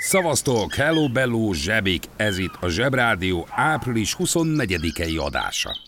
Szavaztok, hello bello, zsebik, ez itt a Zsebrádió április 24-i adása.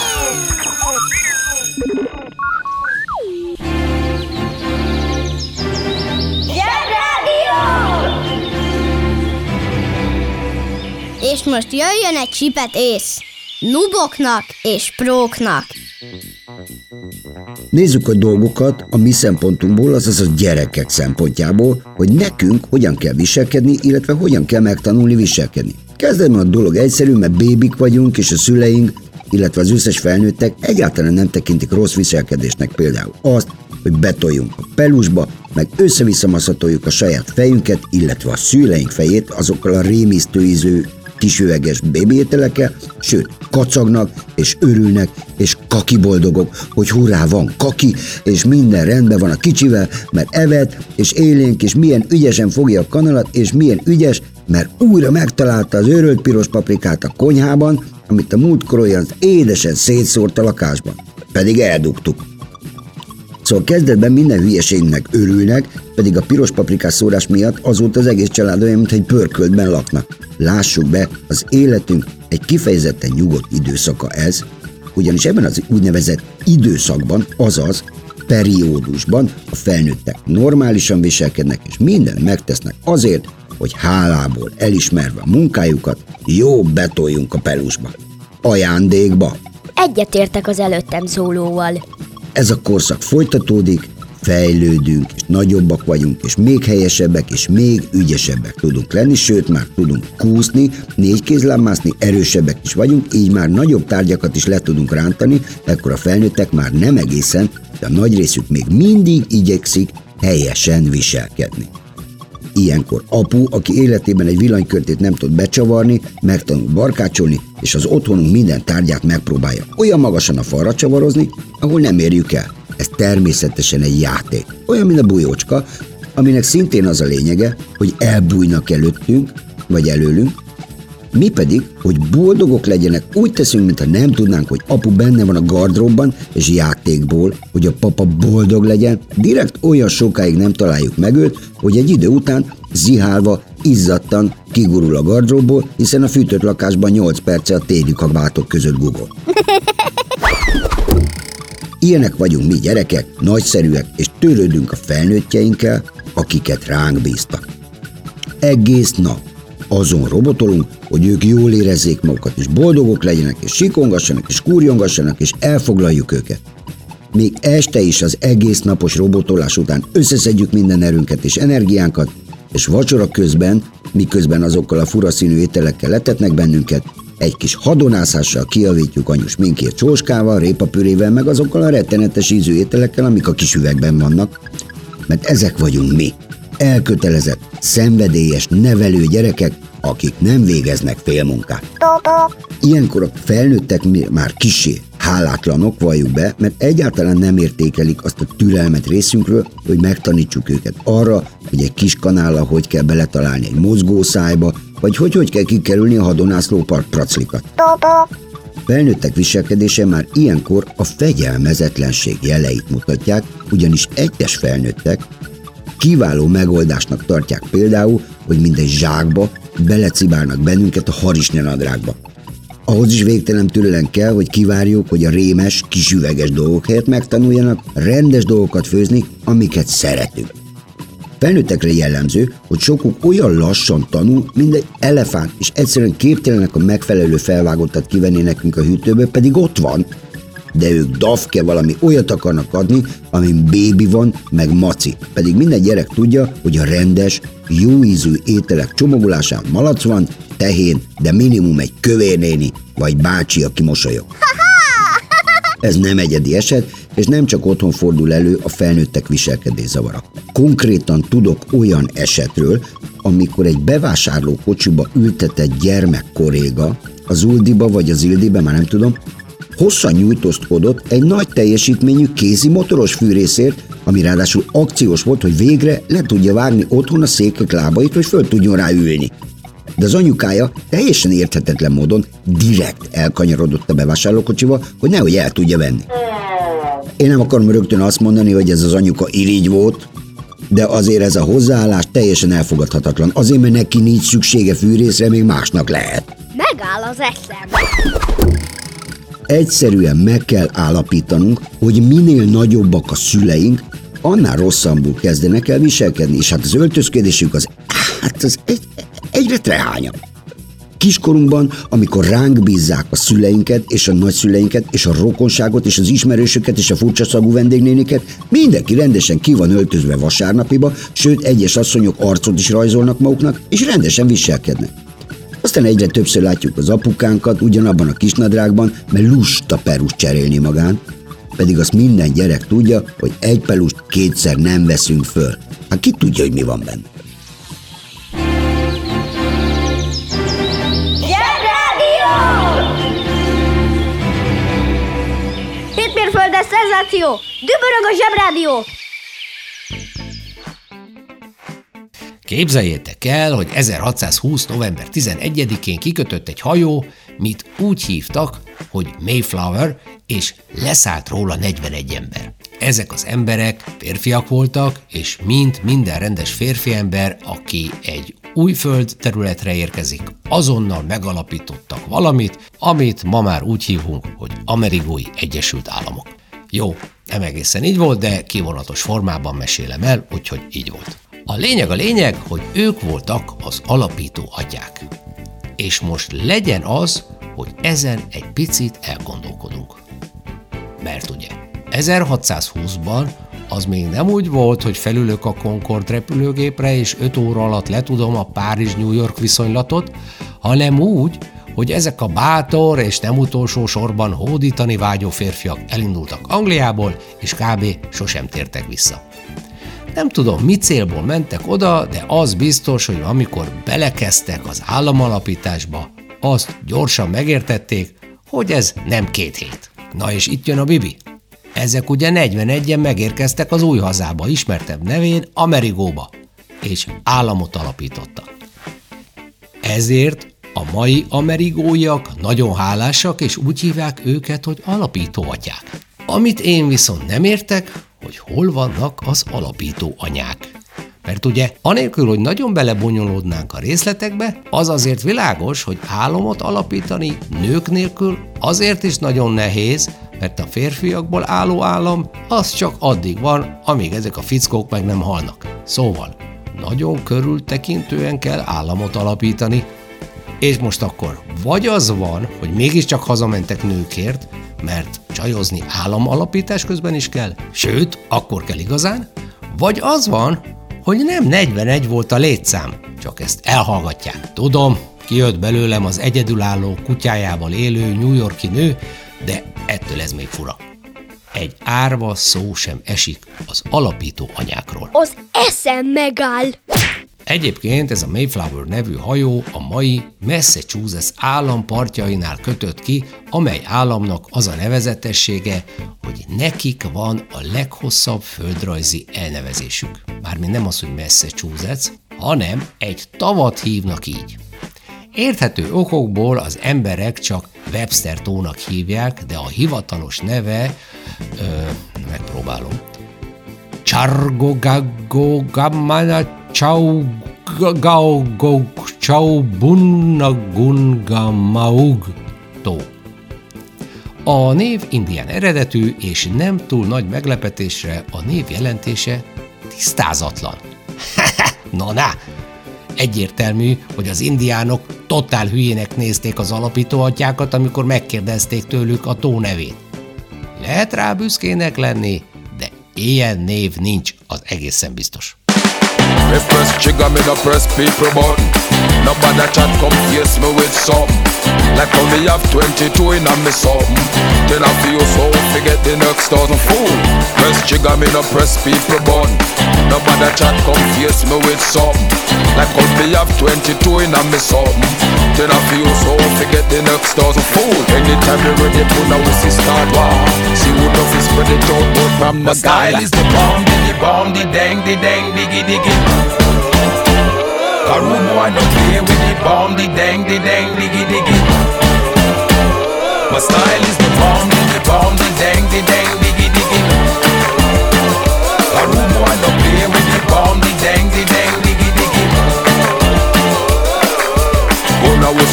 És most jöjjön egy csipet ész! Nuboknak és próknak! Nézzük a dolgokat a mi szempontunkból, azaz a gyerekek szempontjából, hogy nekünk hogyan kell viselkedni, illetve hogyan kell megtanulni viselkedni. Kezdem a dolog egyszerű, mert bébik vagyunk, és a szüleink, illetve az összes felnőttek egyáltalán nem tekintik rossz viselkedésnek például azt, hogy betoljunk a pelusba, meg össze-vissza a saját fejünket, illetve a szüleink fejét azokkal a rémisztő ízű kisüveges bébiételekkel, sőt, kacagnak, és örülnek, és kaki boldogok, hogy hurrá van kaki, és minden rendben van a kicsivel, mert evet, és élénk, és milyen ügyesen fogja a kanalat, és milyen ügyes, mert újra megtalálta az őrölt piros paprikát a konyhában, amit a múltkor olyan édesen szétszórt a lakásban. Pedig eldugtuk. Szóval kezdetben minden hülyeségnek örülnek, pedig a piros paprikás szórás miatt azóta az egész család olyan, mintha egy pörköltben laknak. Lássuk be, az életünk egy kifejezetten nyugodt időszaka ez, ugyanis ebben az úgynevezett időszakban, azaz periódusban a felnőttek normálisan viselkednek, és mindent megtesznek azért, hogy hálából elismerve a munkájukat, jó betoljunk a pelusba. Ajándékba. Egyetértek az előttem szólóval. Ez a korszak folytatódik, fejlődünk, és nagyobbak vagyunk, és még helyesebbek, és még ügyesebbek tudunk lenni, sőt már tudunk kúszni, négy kézláb mászni, erősebbek is vagyunk, így már nagyobb tárgyakat is le tudunk rántani, ekkor a felnőttek már nem egészen, de a nagy részük még mindig igyekszik helyesen viselkedni. Ilyenkor apu, aki életében egy villanykörtét nem tud becsavarni, megtanul barkácsolni, és az otthonunk minden tárgyát megpróbálja olyan magasan a falra csavarozni, ahol nem érjük el. Ez természetesen egy játék. Olyan, mint a bujócska, aminek szintén az a lényege, hogy elbújnak előttünk, vagy előlünk, mi pedig, hogy boldogok legyenek, úgy teszünk, mintha nem tudnánk, hogy apu benne van a gardróbban, és játékból, hogy a papa boldog legyen, direkt olyan sokáig nem találjuk meg őt, hogy egy idő után zihálva, izzadtan kigurul a gardróbból, hiszen a fűtött lakásban 8 perce a téli kabátok között gugol. Ilyenek vagyunk mi gyerekek, nagyszerűek, és törődünk a felnőttjeinkkel, akiket ránk bíztak. Egész nap azon robotolunk, hogy ők jól érezzék magukat, és boldogok legyenek, és sikongassanak, és kurjongassanak, és elfoglaljuk őket. Még este is az egész napos robotolás után összeszedjük minden erőnket és energiánkat, és vacsora közben, miközben azokkal a furaszínű ételekkel letetnek bennünket, egy kis hadonászással kiavítjuk anyus minkét csóskával, répapürével, meg azokkal a rettenetes ízű ételekkel, amik a kis üvegben vannak. Mert ezek vagyunk mi. Elkötelezett, szenvedélyes, nevelő gyerekek, akik nem végeznek félmunkát. Ilyenkor a felnőttek már kisé hálátlanok, valljuk be, mert egyáltalán nem értékelik azt a türelmet részünkről, hogy megtanítsuk őket arra, hogy egy kis kanállal hogy kell beletalálni egy mozgószájba, vagy hogy hogy kell kikerülni a hadonászló praclikat. Felnőttek viselkedése már ilyenkor a fegyelmezetlenség jeleit mutatják, ugyanis egyes felnőttek kiváló megoldásnak tartják például, hogy mindegy zsákba belecibálnak bennünket a harisnyanadrágba. Ahhoz is végtelen türelem kell, hogy kivárjuk, hogy a rémes, kisüveges dolgok helyett megtanuljanak rendes dolgokat főzni, amiket szeretünk. Felnőttekre jellemző, hogy sokuk olyan lassan tanul, mint egy elefánt, és egyszerűen képtelenek a megfelelő felvágottat kivenni nekünk a hűtőből, pedig ott van, de ők dafke valami olyat akarnak adni, amin bébi van, meg maci. Pedig minden gyerek tudja, hogy a rendes, jó ízű ételek csomagolásán malac van, tehén, de minimum egy kövérnéni, vagy bácsi, aki mosolyog. Ez nem egyedi eset, és nem csak otthon fordul elő a felnőttek viselkedés zavara. Konkrétan tudok olyan esetről, amikor egy bevásárló kocsiba ültetett gyermek koréga, az Uldiba vagy az Ildibe, már nem tudom, hosszan nyújtózkodott egy nagy teljesítményű kézi motoros fűrészért, ami ráadásul akciós volt, hogy végre le tudja vágni otthon a székek lábait, hogy föl tudjon rá ülni. De az anyukája teljesen érthetetlen módon direkt elkanyarodott a bevásárlókocsiba, hogy nehogy el tudja venni. Én nem akarom rögtön azt mondani, hogy ez az anyuka irigy volt, de azért ez a hozzáállás teljesen elfogadhatatlan. Azért, mert neki nincs szüksége fűrészre, még másnak lehet. Megáll az eszem. Egyszerűen meg kell állapítanunk, hogy minél nagyobbak a szüleink, annál rosszabbul kezdenek el viselkedni, és hát az öltözködésük az, hát az egy, egyre trehányabb. Kiskorunkban, amikor ránk bízzák a szüleinket, és a nagyszüleinket, és a rokonságot, és az ismerősöket, és a furcsa szagú vendégnéniket, mindenki rendesen ki van öltözve vasárnapiba, sőt, egyes asszonyok arcot is rajzolnak maguknak, és rendesen viselkednek. Aztán egyre többször látjuk az apukánkat ugyanabban a kisnadrágban, mert lusta perust cserélni magán, pedig azt minden gyerek tudja, hogy egy pelust kétszer nem veszünk föl. Hát ki tudja, hogy mi van benne. Zsebrádió! Hétmérföldes szenzáció! Dübörög a Zsebrádió! Képzeljétek el, hogy 1620. november 11-én kikötött egy hajó, mit úgy hívtak, hogy Mayflower, és leszállt róla 41 ember. Ezek az emberek férfiak voltak, és mint minden rendes férfi ember, aki egy új föld területre érkezik, azonnal megalapítottak valamit, amit ma már úgy hívunk, hogy Amerigói Egyesült Államok. Jó, nem egészen így volt, de kivonatos formában mesélem el, úgyhogy így volt. A lényeg a lényeg, hogy ők voltak az alapító atyák. És most legyen az, hogy ezen egy picit elgondolkodunk. Mert ugye 1620-ban az még nem úgy volt, hogy felülök a Concorde repülőgépre, és 5 óra alatt letudom a Párizs-New York viszonylatot, hanem úgy, hogy ezek a bátor és nem utolsó sorban hódítani vágyó férfiak elindultak Angliából, és kb. sosem tértek vissza. Nem tudom, mi célból mentek oda, de az biztos, hogy amikor belekezdtek az államalapításba, azt gyorsan megértették, hogy ez nem két hét. Na és itt jön a Bibi. Ezek ugye 41-en megérkeztek az új hazába, ismertebb nevén Amerigóba, és államot alapítottak. Ezért a mai amerigóiak nagyon hálásak, és úgy hívják őket, hogy alapítóatyák. Amit én viszont nem értek, hogy hol vannak az alapító anyák. Mert ugye, anélkül, hogy nagyon belebonyolódnánk a részletekbe, az azért világos, hogy álomot alapítani nők nélkül azért is nagyon nehéz, mert a férfiakból álló állam az csak addig van, amíg ezek a fickók meg nem halnak. Szóval, nagyon körültekintően kell államot alapítani, és most akkor vagy az van, hogy mégiscsak hazamentek nőkért, mert csajozni államalapítás közben is kell, sőt, akkor kell igazán, vagy az van, hogy nem 41 volt a létszám, csak ezt elhallgatják. Tudom, kijött belőlem az egyedülálló kutyájával élő New Yorki nő, de ettől ez még fura. Egy árva szó sem esik az alapító anyákról. Az eszem megáll. Egyébként ez a Mayflower nevű hajó a mai Massachusetts állam partjainál kötött ki, amely államnak az a nevezetessége, hogy nekik van a leghosszabb földrajzi elnevezésük. Mármint nem az, hogy Massachusetts, hanem egy tavat hívnak így. Érthető okokból az emberek csak Webster tónak hívják, de a hivatalos neve, ö, megpróbálom, Chargogago Gamana Chau Gau Go Chau Bunnagunga Maug tó. A név indián eredetű, és nem túl nagy meglepetésre a név jelentése tisztázatlan. na, na, Egyértelmű, hogy az indiánok totál hülyének nézték az alapítóatyákat, amikor megkérdezték tőlük a tó nevét. Lehet rá büszkének lenni, de ilyen név nincs, az egészen biztos. Me press trigger, me no press people button. Nobody chat come face me with something. Like how me have 22 in a me something. Then I feel so forget the next thousand fool. Press trigger, me no press people button. Nobody chat come face me with something. Like how me have 22 in a me something. Then I feel so forget the next thousand fool. Anytime you ready, put now we see start war. See who know is spread it out, but from the style is the bomb, the bomb, the dang, the dang, diggy, diggy. Rude boy don't play with the bomb, the dang, the dang, diggy, diggy. My style is the bomb, the bomb, the dang, the dang, diggy, diggy. A rude boy don't play with the bomb, the dang, the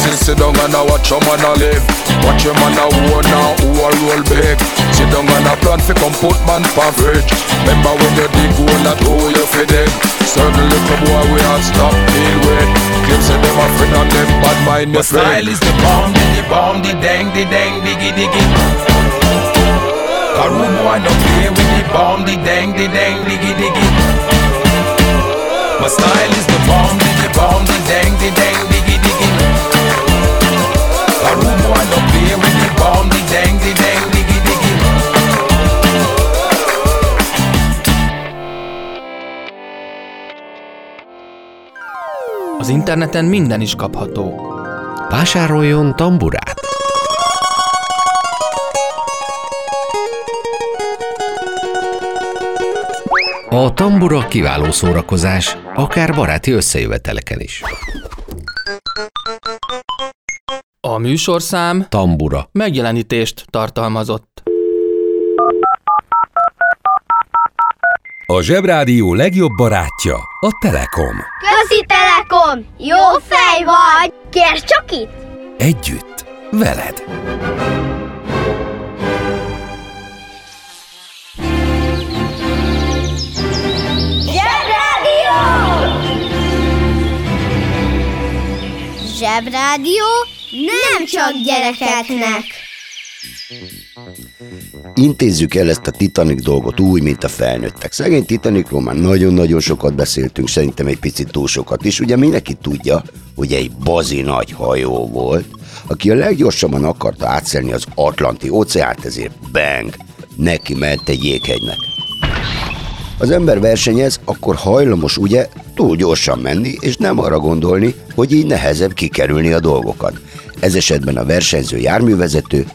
Sit, down and I watch your man a live. Watch your man a own now who a roll big. Sit down and a plan fi come put man pa fridge. Remember when you dig hole that hole you fi dig. Certain little boy we all stop deal with. Claim say them a friend and them bad mind me friend style is the bomb, the bomb, the dang, the dang, diggy, diggy. Rude boy don't play with the bomb, the dang, the dang, diggy, diggy. My style is the bomb, the bomb, the dang, the dang, Az interneten minden is kapható. Vásároljon tamburát! A tambura kiváló szórakozás, akár baráti összejöveteleken is. A műsorszám Tambura. megjelenítést tartalmazott. A Zsebrádió legjobb barátja a Telekom. Közi Telekom! Jó fej vagy! Kérd csak itt! Együtt, veled. Zsebrádió! Zsebrádió nem csak gyerekeknek. Intézzük el ezt a Titanic dolgot úgy, mint a felnőttek. Szegény Titanicról már nagyon-nagyon sokat beszéltünk, szerintem egy picit túl sokat is. Ugye mindenki tudja, hogy egy bazi nagy hajó volt, aki a leggyorsabban akarta átszelni az Atlanti óceánt, ezért bang, neki ment egy jéghegynek. Az ember versenyez, akkor hajlamos ugye túl gyorsan menni, és nem arra gondolni, hogy így nehezebb kikerülni a dolgokat. Ez esetben a versenyző járművezető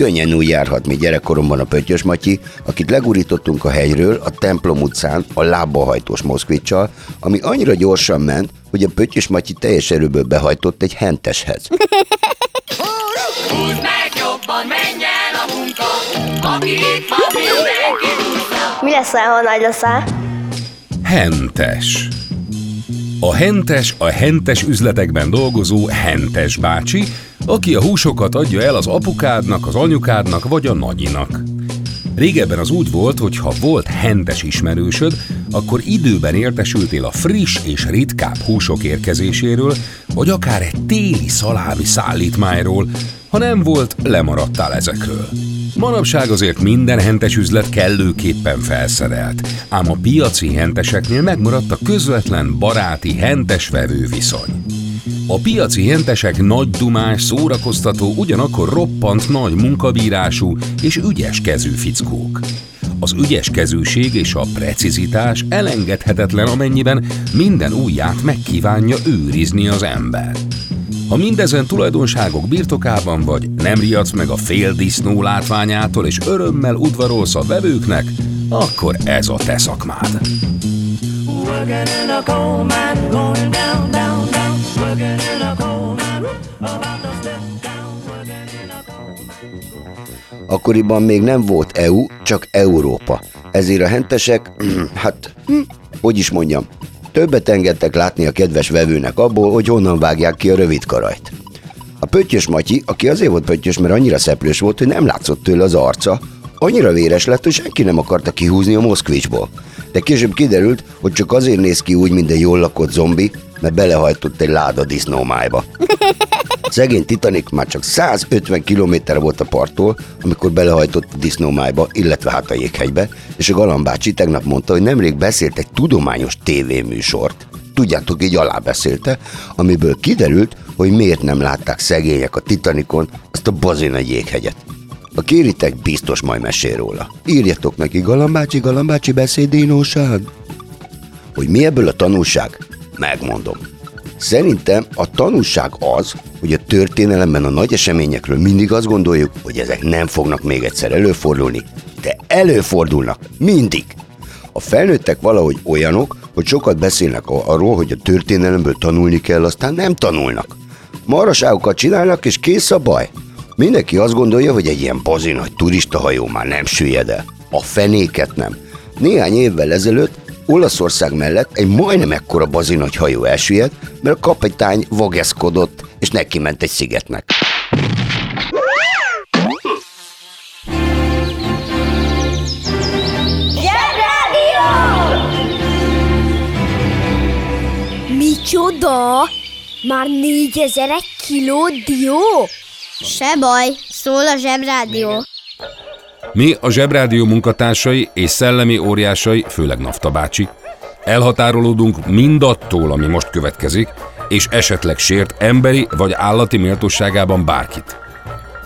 könnyen úgy járhat, mint gyerekkoromban a Pöttyös Matyi, akit legurítottunk a hegyről a templom utcán a lábbahajtós moszkvicsal, ami annyira gyorsan ment, hogy a Pöttyös Matyi teljes erőből behajtott egy henteshez. Mi leszel, ha nagy leszel? Hentes. A hentes a hentes üzletekben dolgozó hentes bácsi, aki a húsokat adja el az apukádnak, az anyukádnak vagy a nagyinak. Régebben az úgy volt, hogy ha volt hentes ismerősöd, akkor időben értesültél a friss és ritkább húsok érkezéséről, vagy akár egy téli szalámi szállítmányról, ha nem volt, lemaradtál ezekről. Manapság azért minden hentes üzlet kellőképpen felszerelt, ám a piaci henteseknél megmaradt a közvetlen baráti hentes-vevő viszony. A piaci hentesek nagy dumás, szórakoztató, ugyanakkor roppant nagy munkabírású és ügyes kezű fickók. Az ügyes kezűség és a precizitás elengedhetetlen, amennyiben minden újját megkívánja őrizni az ember. Ha mindezen tulajdonságok birtokában vagy, nem riadsz meg a fél disznó látványától és örömmel udvarolsz a vevőknek, akkor ez a te szakmád. Akkoriban még nem volt EU, csak Európa. Ezért a hentesek, hát, hm, hogy is mondjam, többet engedtek látni a kedves vevőnek abból, hogy honnan vágják ki a rövid karajt. A pöttyös Matyi, aki azért volt pöttyös, mert annyira szeplős volt, hogy nem látszott tőle az arca, annyira véres lett, hogy senki nem akarta kihúzni a Moszkvicsból. De később kiderült, hogy csak azért néz ki úgy, mint egy jól lakott zombi, mert belehajtott egy láda disznómájba. Szegény Titanic már csak 150 km volt a parttól, amikor belehajtott a disznómájba, illetve hát a jéghegybe, és a galambácsi tegnap mondta, hogy nemrég beszélt egy tudományos tévéműsort, tudjátok, így alábeszélte, amiből kiderült, hogy miért nem látták szegények a Titanicon azt a bazin a jéghegyet. Ha kéritek, biztos majd mesél róla. Írjatok neki, galambácsi, galambácsi beszédínóság. Hogy mi ebből a tanulság? Megmondom. Szerintem a tanulság az, hogy a történelemben a nagy eseményekről mindig azt gondoljuk, hogy ezek nem fognak még egyszer előfordulni, de előfordulnak, mindig. A felnőttek valahogy olyanok, hogy sokat beszélnek arról, hogy a történelemből tanulni kell, aztán nem tanulnak. Maraságokat csinálnak, és kész a baj. Mindenki azt gondolja, hogy egy ilyen bazi nagy turistahajó már nem süllyed el. A fenéket nem. Néhány évvel ezelőtt Olaszország mellett egy majdnem ekkora bazi nagy hajó elsüllyedt, mert a kapitány vageszkodott, és neki ment egy szigetnek. Micsoda? Már négyezer kiló dió? Se baj, szól a zsebrádió. Mi a Zsebrádió munkatársai és szellemi óriásai, főleg Nafta bácsi, elhatárolódunk mindattól, ami most következik, és esetleg sért emberi vagy állati méltóságában bárkit.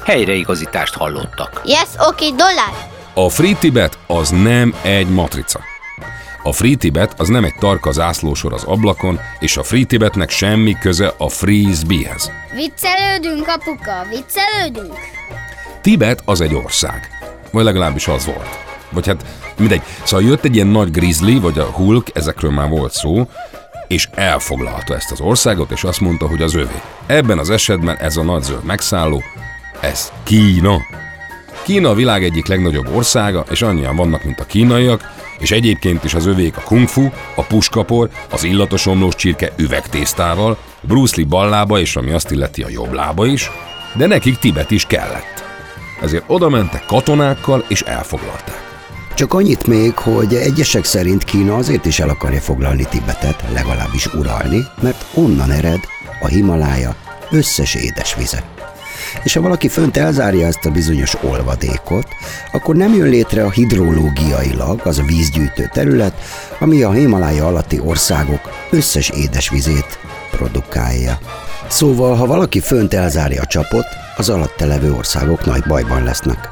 Helyreigazítást hallottak. Yes, oké, okay, dollár. A Free Tibet az nem egy matrica. A Free Tibet az nem egy tarka zászlósor az ablakon, és a Free Tibetnek semmi köze a Frisbeehez. Viccelődünk, apuka, viccelődünk. Tibet az egy ország. Vagy legalábbis az volt. Vagy hát mindegy. Szóval jött egy ilyen nagy grizzly, vagy a Hulk, ezekről már volt szó, és elfoglalta ezt az országot, és azt mondta, hogy az övé. Ebben az esetben ez a nagy zöld megszálló, ez Kína. Kína a világ egyik legnagyobb országa, és annyian vannak, mint a kínaiak, és egyébként is az övék a kung fu, a puskapor, az illatos omlós csirke üvegtésztával, Bruce Lee ballába és ami azt illeti a jobb lába is, de nekik Tibet is kellett. Ezért oda mentek katonákkal és elfoglalták. Csak annyit még, hogy egyesek szerint Kína azért is el akarja foglalni Tibetet, legalábbis uralni, mert onnan ered a Himalája összes édesvize. És ha valaki fönt elzárja ezt a bizonyos olvadékot, akkor nem jön létre a hidrológiailag az a vízgyűjtő terület, ami a Himalája alatti országok összes édesvizét produkálja. Szóval, ha valaki fönt elzárja a csapot, az alatte levő országok nagy bajban lesznek.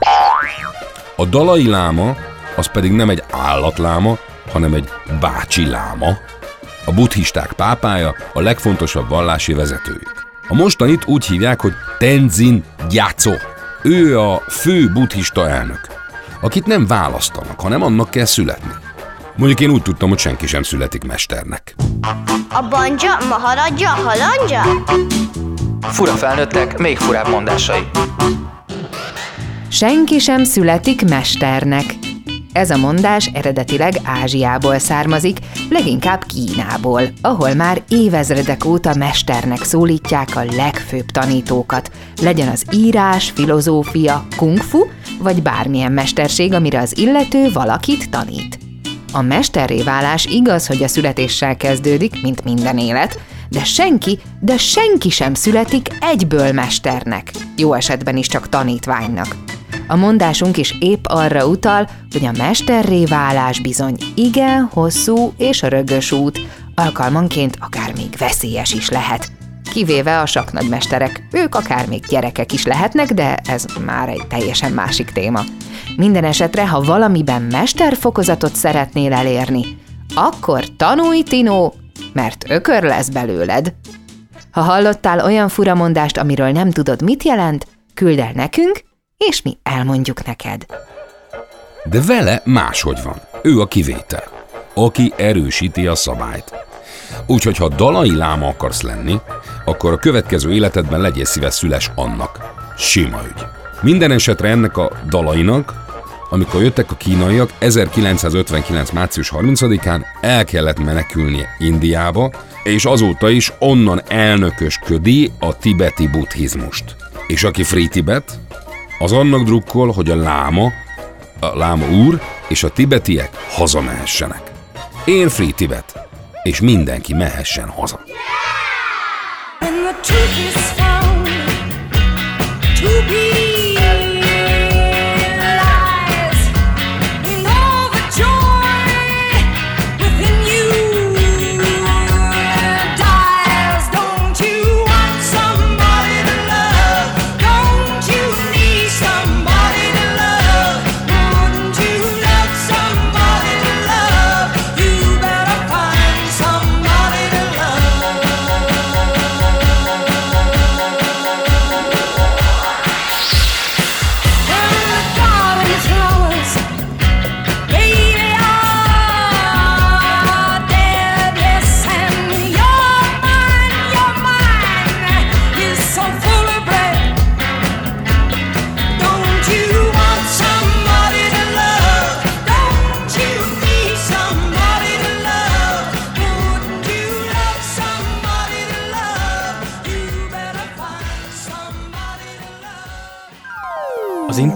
A dalai láma az pedig nem egy állatláma, hanem egy bácsi láma, a buddhisták pápája, a legfontosabb vallási vezetőjük. A mostanit úgy hívják, hogy Tenzin Gyatso. Ő a fő buddhista elnök, akit nem választanak, hanem annak kell születni. Mondjuk én úgy tudtam, hogy senki sem születik mesternek. A banja, maharadja, halandja? Fura felnőttek, még furább mondásai. Senki sem születik mesternek. Ez a mondás eredetileg Ázsiából származik, leginkább Kínából, ahol már évezredek óta mesternek szólítják a legfőbb tanítókat, legyen az írás, filozófia, kung fu, vagy bármilyen mesterség, amire az illető valakit tanít. A mesterré válás igaz, hogy a születéssel kezdődik, mint minden élet, de senki, de senki sem születik egyből mesternek, jó esetben is csak tanítványnak. A mondásunk is épp arra utal, hogy a mesterré válás bizony igen hosszú és rögös út, alkalmanként akár még veszélyes is lehet. kivéve a saknagymesterek. Ők akár még gyerekek is lehetnek, de ez már egy teljesen másik téma. Minden esetre, ha valamiben mesterfokozatot szeretnél elérni, akkor tanulj, Tino, mert ökör lesz belőled. Ha hallottál olyan furamondást, amiről nem tudod, mit jelent, küld el nekünk, és mi elmondjuk neked. De vele máshogy van. Ő a kivétel, aki erősíti a szabályt. Úgyhogy ha dalai láma akarsz lenni, akkor a következő életedben legyél szíves szüles annak. Sima ügy. Minden esetre ennek a dalainak, amikor jöttek a kínaiak 1959. március 30-án el kellett menekülnie Indiába, és azóta is onnan elnökösködi a tibeti buddhizmust. És aki Free Tibet, az annak drukkol, hogy a láma, a láma úr és a tibetiek hazamehessenek. Én Free Tibet, és mindenki mehessen haza. And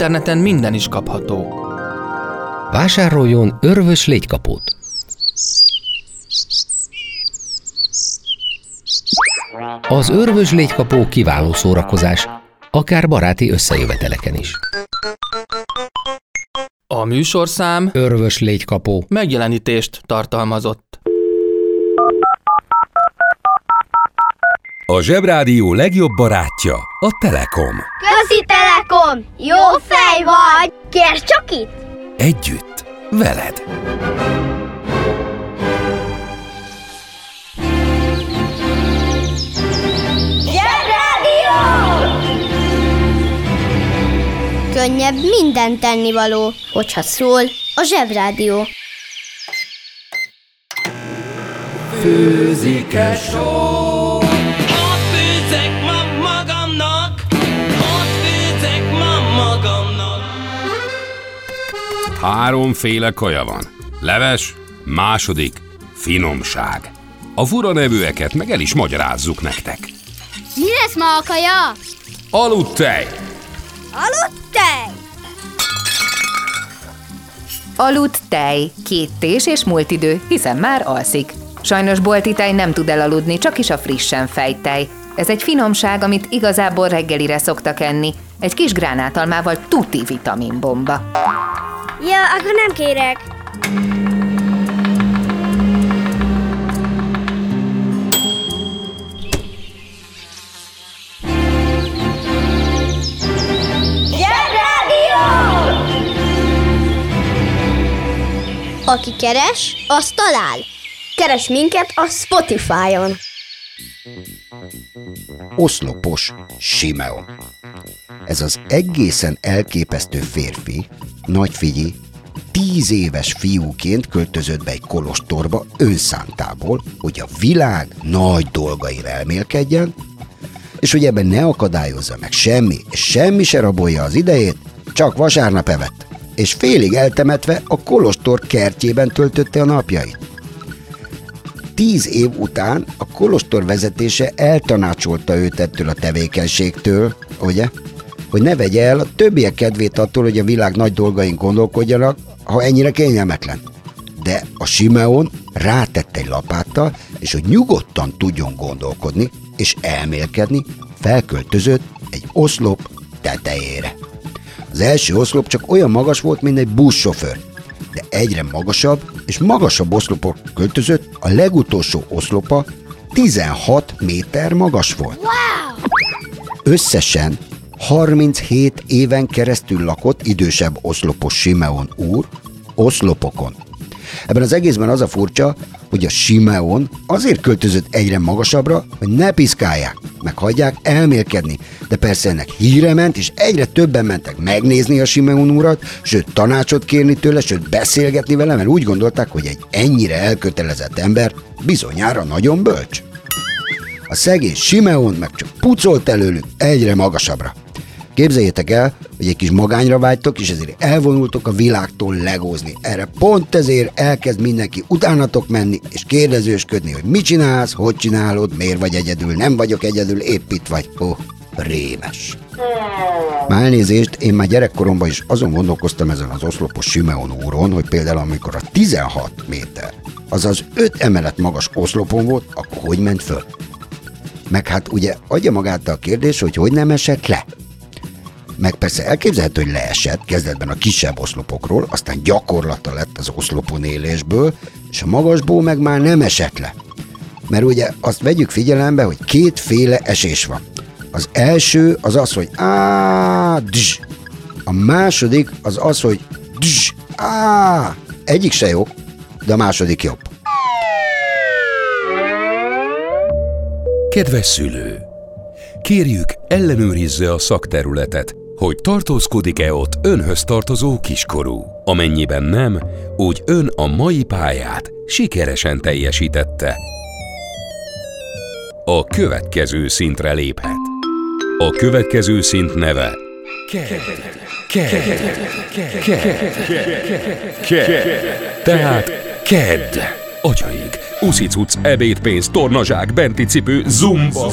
interneten minden is kapható. Vásároljon örvös légykapót. Az örvös légykapó kiváló szórakozás, akár baráti összejöveteleken is. A műsorszám Örvös légykapó. megjelenítést tartalmazott. A Zsebrádió legjobb barátja a Telekom. Közi Telekom! Jó fej vagy! Kérd csak itt! Együtt, veled. Zsebrádió! Könnyebb minden tennivaló, hogyha szól a Zsebrádió. Ott Háromféle kaja van. Leves, második, finomság. A fura nevűeket meg el is magyarázzuk nektek. Mi lesz ma a kaja? Aludtej! Aludt tej! Aludt tej, két tés és múlt idő, hiszen már alszik. Sajnos bolti tej nem tud elaludni, csak is a frissen fejt tej. Ez egy finomság, amit igazából reggelire szoktak enni. Egy kis gránátalmával tuti vitaminbomba. Ja, akkor nem kérek. Aki keres, az talál. Keres minket a Spotify-on. Oszlopos Simeon. Ez az egészen elképesztő férfi, nagyfigyi, tíz éves fiúként költözött be egy kolostorba önszántából, hogy a világ nagy dolgaira elmélkedjen, és hogy ebben ne akadályozza meg semmi, és semmi se rabolja az idejét, csak vasárnap evett, és félig eltemetve a kolostor kertjében töltötte a napjait. Tíz év után a kolostor vezetése eltanácsolta őt ettől a tevékenységtől, ugye? Hogy ne vegye el a többiek kedvét attól, hogy a világ nagy dolgain gondolkodjanak, ha ennyire kényelmetlen. De a Simeon rátette egy lapáttal, és hogy nyugodtan tudjon gondolkodni és elmélkedni, felköltözött egy oszlop tetejére. Az első oszlop csak olyan magas volt, mint egy buszsofőr, de egyre magasabb és magasabb oszlopok költözött, a legutolsó oszlopa 16 méter magas volt. Összesen 37 éven keresztül lakott idősebb oszlopos Simeon úr oszlopokon. Ebben az egészben az a furcsa, hogy a Simeon azért költözött egyre magasabbra, hogy ne piszkálják, meg hagyják elmélkedni. De persze ennek híre ment, és egyre többen mentek megnézni a Simeon urat, sőt tanácsot kérni tőle, sőt beszélgetni vele, mert úgy gondolták, hogy egy ennyire elkötelezett ember bizonyára nagyon bölcs. A szegény Simeon meg csak pucolt előlük egyre magasabbra. Képzeljétek el, hogy egy kis magányra vágytok, és ezért elvonultok a világtól legózni. Erre pont ezért elkezd mindenki utánatok menni, és kérdezősködni, hogy mit csinálsz, hogy csinálod, miért vagy egyedül, nem vagyok egyedül, épp itt vagy. Ó, oh, rémes. Már elnézést, én már gyerekkoromban is azon gondolkoztam ezen az oszlopos Simeon úron, hogy például amikor a 16 méter, azaz 5 emelet magas oszlopon volt, akkor hogy ment föl? Meg hát ugye adja magát a kérdés, hogy hogy nem esett le. Meg persze elképzelhető, hogy leesett kezdetben a kisebb oszlopokról, aztán gyakorlata lett az oszlopon élésből, és a magasból meg már nem esett le. Mert ugye azt vegyük figyelembe, hogy kétféle esés van. Az első az az, hogy á, dzs. A második az az, hogy dzs, á. Egyik se jó, de a második jobb. Kedves szülő! Kérjük, ellenőrizze a szakterületet, hogy tartózkodik-e ott önhöz tartozó kiskorú. Amennyiben nem, úgy ön a mai pályát sikeresen teljesítette. A következő szintre léphet. A következő szint neve Tehát KED. Agyaig. Uszicuc, ebédpénz, tornazsák, benti cipő, zumba.